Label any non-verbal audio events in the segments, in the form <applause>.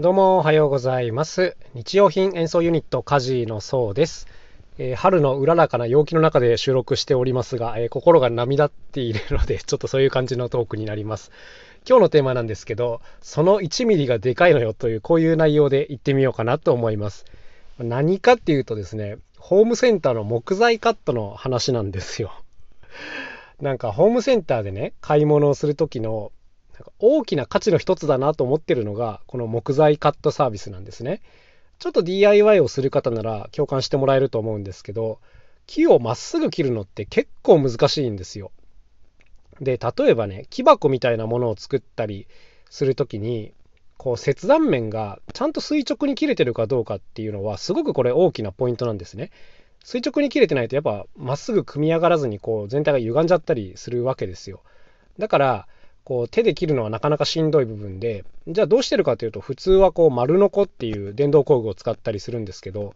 どうもおはようございます。日用品演奏ユニットカジーのそうです。えー春のうららかな陽気の中で収録しておりますが、えー心が波立っているので、<laughs> ちょっとそういう感じのトークになります。今日のテーマなんですけど、その1ミリがでかいのよという、こういう内容で言ってみようかなと思います。何かっていうとですね、ホームセンターの木材カットの話なんですよ。なんかホームセンターでね、買い物をする時の大きな価値の一つだなと思ってるのが、この木材カットサービスなんですね。ちょっと DIY をする方なら共感してもらえると思うんですけど、木をまっすぐ切るのって結構難しいんですよ。で、例えばね、木箱みたいなものを作ったりするときに、こう切断面がちゃんと垂直に切れてるかどうかっていうのはすごくこれ大きなポイントなんですね。垂直に切れてないとやっぱまっすぐ組み上がらずにこう全体が歪んじゃったりするわけですよ。だからこう手で切るのはなかなかしんどい部分でじゃあどうしてるかというと普通はこう丸ノコっていう電動工具を使ったりするんですけど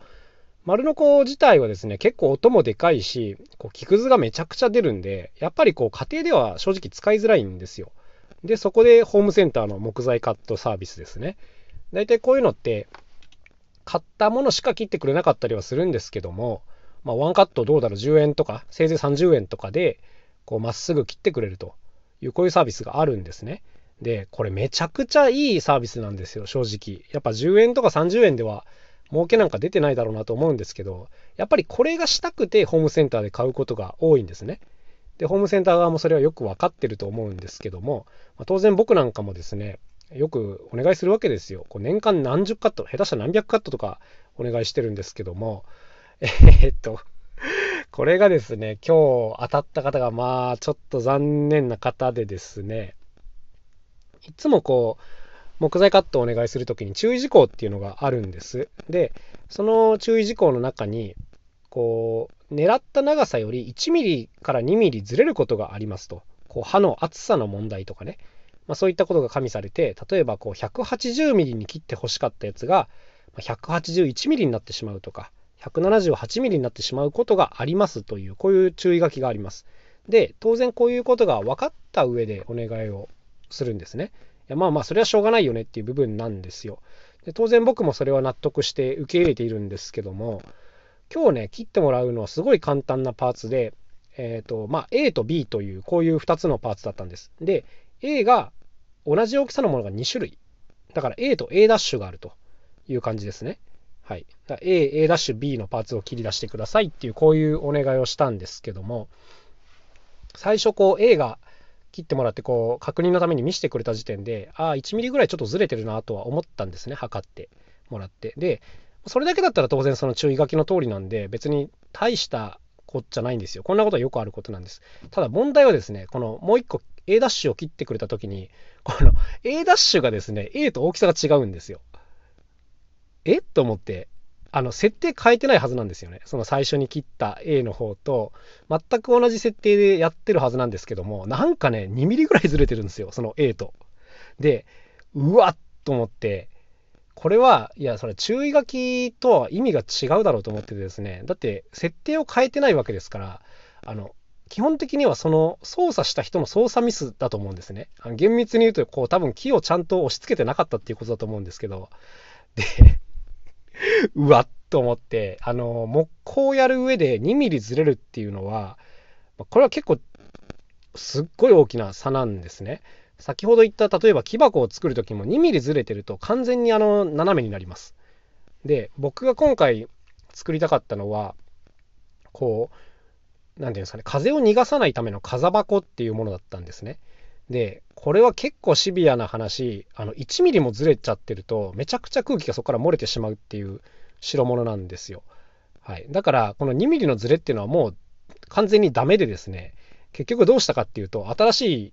丸ノコ自体はですね結構音もでかいしこう木くずがめちゃくちゃ出るんでやっぱりこう家庭では正直使いづらいんですよ。でそこでホームセンターの木材カットサービスですね。大体こういうのって買ったものしか切ってくれなかったりはするんですけども、まあ、ワンカットどうだろう10円とかせいぜい30円とかでこうまっすぐ切ってくれるというこういうサービスがあるんですね。でこれめちゃくちゃいいサービスなんですよ正直。やっぱ10円とか30円では儲けなんか出てないだろうなと思うんですけどやっぱりこれがしたくてホームセンターで買うことが多いんですね。でホームセンター側もそれはよく分かってると思うんですけども、まあ当然僕なんかもですねよくお願いするわけですよ。こう年間何十カット下手したら何百カットとかお願いしてるんですけどもえーっとこれがですね今日当たった方がまあちょっと残念な方でですねいつもこう木材カットをお願いするときに注意事項っていうのがあるんです。でその注意事項の中にこう狙った長さより1ミリから2ミリずれることがありますとこう刃の厚さの問題とかね、まあ、そういったことが加味されて例えばこう180ミリに切って欲しかったやつが181ミリになってしまうとか178ミリになってしまうことがありますというこういう注意書きがあります。で当然こういうことが分かった上でお願いをするんですね。いやまあまあそれはしょうがないよねっていう部分なんですよ。で当然僕もそれは納得して受け入れているんですけども今日ね切ってもらうのはすごい簡単なパーツで、えーとまあ、A と B というこういう2つのパーツだったんです。で A が同じ大きさのものが2種類だから A と A' ダッシュがあるという感じですね。はい、A、A' B のパーツを切り出してくださいっていうこういうお願いをしたんですけども最初こう A が切ってもらってこう確認のために見せてくれた時点でああ1ミリぐらいちょっとずれてるなとは思ったんですね測ってもらって。でそれだけだったら当然その注意書きの通りなんで別に大したことじゃないんですよ。こんなことはよくあることなんです。ただ問題はですねこのもう一個 A' ダッシュを切ってくれた時にこの A' ダッシュがですね A と大きさが違うんですよ。え？と思ってあの設定変えてないはずなんですよね。その最初に切った A の方と全く同じ設定でやってるはずなんですけどもなんかね2ミリぐらいずれてるんですよその A と。でうわっと思ってこれはいやそれ注意書きとは意味が違うだろうと思っててですね。だって設定を変えてないわけですからあの基本的にはその操作した人の操作ミスだと思うんですね。厳密に言うとこう多分木をちゃんと押し付けてなかったっていうことだと思うんですけど。で <laughs> うわっと思ってあの木工をやる上で2ミリずれるっていうのはこれは結構すっごい大きな差なんですね。先ほど言った例えば木箱を作る時も2ミリずれてると完全にあの斜めになります。で僕が今回作りたかったのはこう何ていうんですかね風を逃がさないための風箱っていうものだったんですね。でこれは結構シビアな話あの1ミリもずれちゃってるとめちゃくちゃ空気がそこから漏れてしまうっていう代物なんですよ。はい、だからこの2ミリのズレっていうのはもう完全にダメでですね結局どうしたかっていうと新しい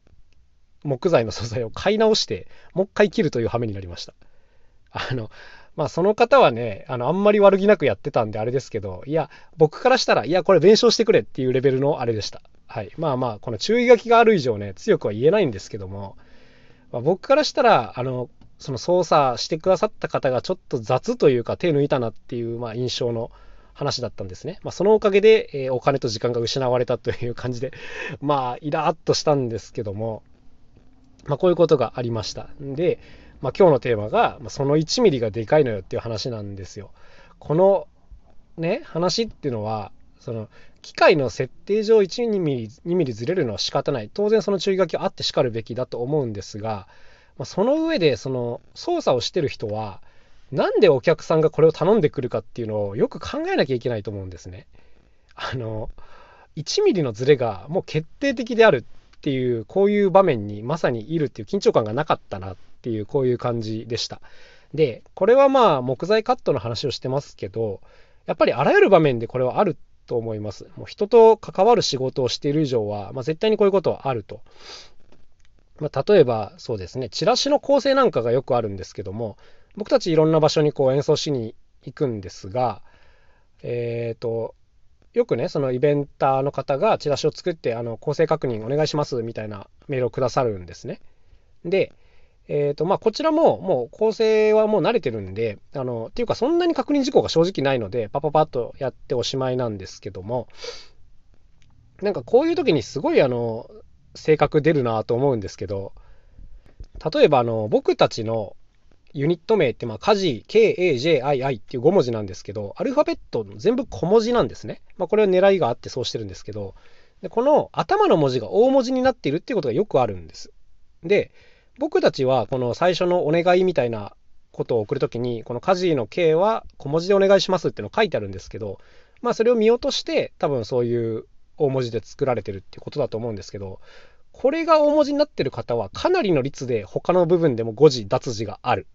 木材の素材を買い直してもう一回切るという羽目になりました。あのまあその方はねあのあんまり悪気なくやってたんであれですけどいや僕からしたらいやこれ弁償してくれっていうレベルのあれでした。はい、まあまあこの注意書きがある以上ね強くは言えないんですけども、まあ、僕からしたらあのその操作してくださった方がちょっと雑というか手抜いたなっていう、まあ、印象の話だったんですね。まあ、そのおかげで、えーお金と時間が失われたという感じで、<laughs> まあ、イラーっとしたんですけども、まあ、こういうことがありました。で、まあ、今日のテーマが、まあ、その1ミリがでかいのよっていう話なんですよ。このね、話っていうのは、その機械の設定上1、2ミリ、2ミリずれるのは仕方ない。当然その注意書きはあってしかるべきだと思うんですが、まあ、その上でその操作をしてる人は、なんでお客さんがこれを頼んでくるかっていうのをよく考えなきゃいけないと思うんですね。あの、1ミリのズレがもう決定的であるっていう、こういう場面にまさにいるっていう緊張感がなかったなっていう、こういう感じでした。で、これはまあ木材カットの話をしてますけど、やっぱりあらゆる場面でこれはあると思います。もう人と関わる仕事をしている以上は、まあ、絶対にこういうことはあると。まあ、例えばそうですね、チラシの構成なんかがよくあるんですけども、僕たちいろんな場所にこう演奏しに行くんですが、えっ、ー、と、よくね、そのイベンターの方がチラシを作って、あの、構成確認お願いしますみたいなメールをくださるんですね。で、えっ、ー、と、まあ、こちらももう構成はもう慣れてるんで、あの、っていうかそんなに確認事項が正直ないので、パパパッとやっておしまいなんですけども、なんかこういう時にすごいあの、性格出るなと思うんですけど、例えばあの、僕たちのユニット名って、まあ、家事、KAJII っていう5文字なんですけど、アルファベット全部小文字なんですね。まあ、これは狙いがあってそうしてるんですけど、でこの頭の文字が大文字になっているっていうことがよくあるんです。で、僕たちはこの最初のお願いみたいなことを送るときに、この家事の K は小文字でお願いしますっていうの書いてあるんですけど、まあそれを見落として多分そういう大文字で作られてるっていうことだと思うんですけど、これが大文字になってる方はかなりの率で他の部分でも誤字脱字がある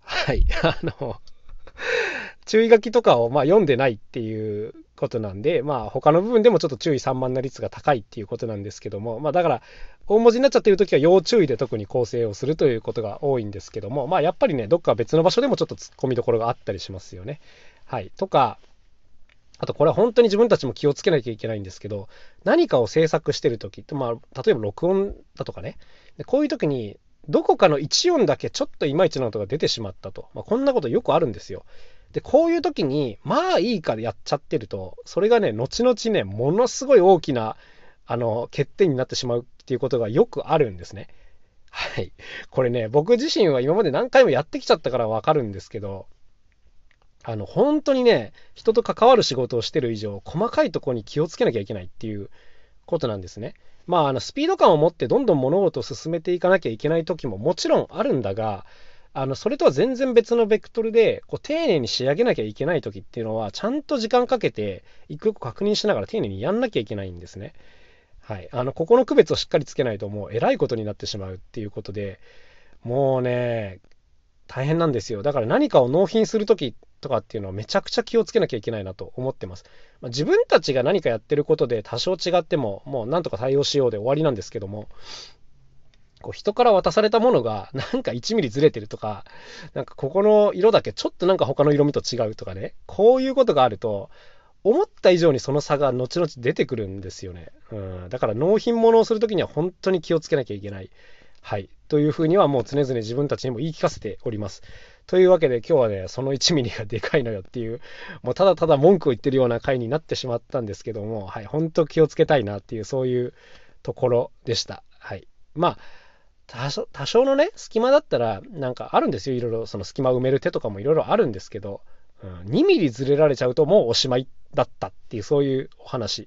はい。あの、注意書きとかをまあ読んでないっていうことなんで、まあ他の部分でもちょっと注意散漫な率が高いっていうことなんですけども、まあだから大文字になっちゃってる時は要注意で特に構成をするということが多いんですけども、まあやっぱりね、どっか別の場所でもちょっと突っ込みどころがあったりしますよね。はい。とか、あとこれは本当に自分たちも気をつけなきゃいけないんですけど、何かを制作してる時って、まあ例えば録音だとかね、でこういう時にどこかの1音だけちょっといまいちな音が出てしまったと。まあ、こんなことよくあるんですよ。で、こういう時に、まあいいかでやっちゃってると、それがね、後々ね、ものすごい大きな、あの、欠点になってしまうっていうことがよくあるんですね。はい。これね、僕自身は今まで何回もやってきちゃったからわかるんですけど、あの、本当にね、人と関わる仕事をしてる以上、細かいとこに気をつけなきゃいけないっていうことなんですね。まあ、あのスピード感を持ってどんどん物事を進めていかなきゃいけない時ももちろんあるんだが、あのそれとは全然別のベクトルでこう丁寧に仕上げなきゃいけない時っていうのはちゃんと時間かけて一個一個確認しながら丁寧にやんなきゃいけないんですね。はい、あのここの区別をしっかりつけないともうえらいことになってしまうっていうことでもうね大変なんですよだから何かを納品する時とかっていうのはめちゃくちゃ気をつけなきゃいけないなと思ってます。まあ、自分たちが何かやってることで多少違ってももうなんとか対応しようで終わりなんですけどもこう人から渡されたものが <laughs> なんか1ミリずれてるとかなんかここの色だけちょっとなんか他の色味と違うとかねこういうことがあると思った以上にその差が後々出てくるんですよね。うん、だから納品物をする時には本当に気をつけなきゃいけない。はい。というふうにはもう常々自分たちにも言い聞かせております。というわけで今日はね、その1ミリがでかいのよっていう、もうただただ文句を言ってるような回になってしまったんですけども、はい、本当気をつけたいなっていう、そういうところでした。はい。まあ、多少多少のね、隙間だったら、なんかあるんですよ。いろいろ、その隙間埋める手とかもいろいろあるんですけど、うん、2ミリずれられちゃうともうおしまいだったっていう、そういうお話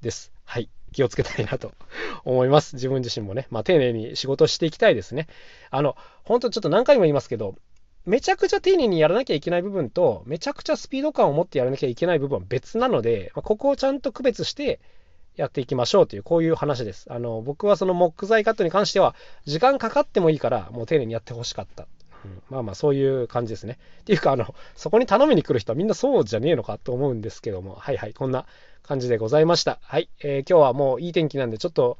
です。はい。気をつけたいなと <laughs> 思います。自分自身もね。まあ、丁寧に仕事していきたいですね。あの、本当ちょっと何回も言いますけど、めちゃくちゃ丁寧にやらなきゃいけない部分と、めちゃくちゃスピード感を持ってやらなきゃいけない部分は別なので、まあ、ここをちゃんと区別してやっていきましょうという、こういう話です。あの、僕はその木材カットに関しては、時間かかってもいいから、もう丁寧にやってほしかった。うん、まあまあ、そういう感じですね。っていうか、あの、そこに頼みに来る人はみんなそうじゃねえのかと思うんですけども、はいはい、こんな感じでございました。はい、えー、今日はもういい天気なんで、ちょっと、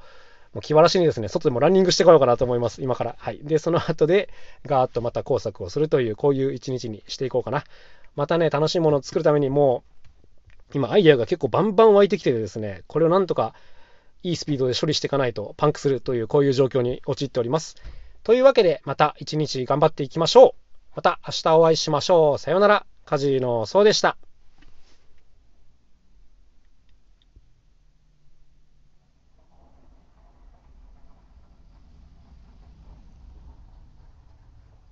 もう気晴らしにですね、外でもランニングしてこようかなと思います。今から。はい。で、その後で、ガーッとまた工作をするという、こういう一日にしていこうかな。またね、楽しいものを作るためにもう、今、アイデアが結構バンバン湧いてきてですね、これをなんとかいいスピードで処理していかないとパンクするという、こういう状況に陥っております。というわけで、また一日頑張っていきましょう。また明日お会いしましょう。さようなら。カジノそうでした。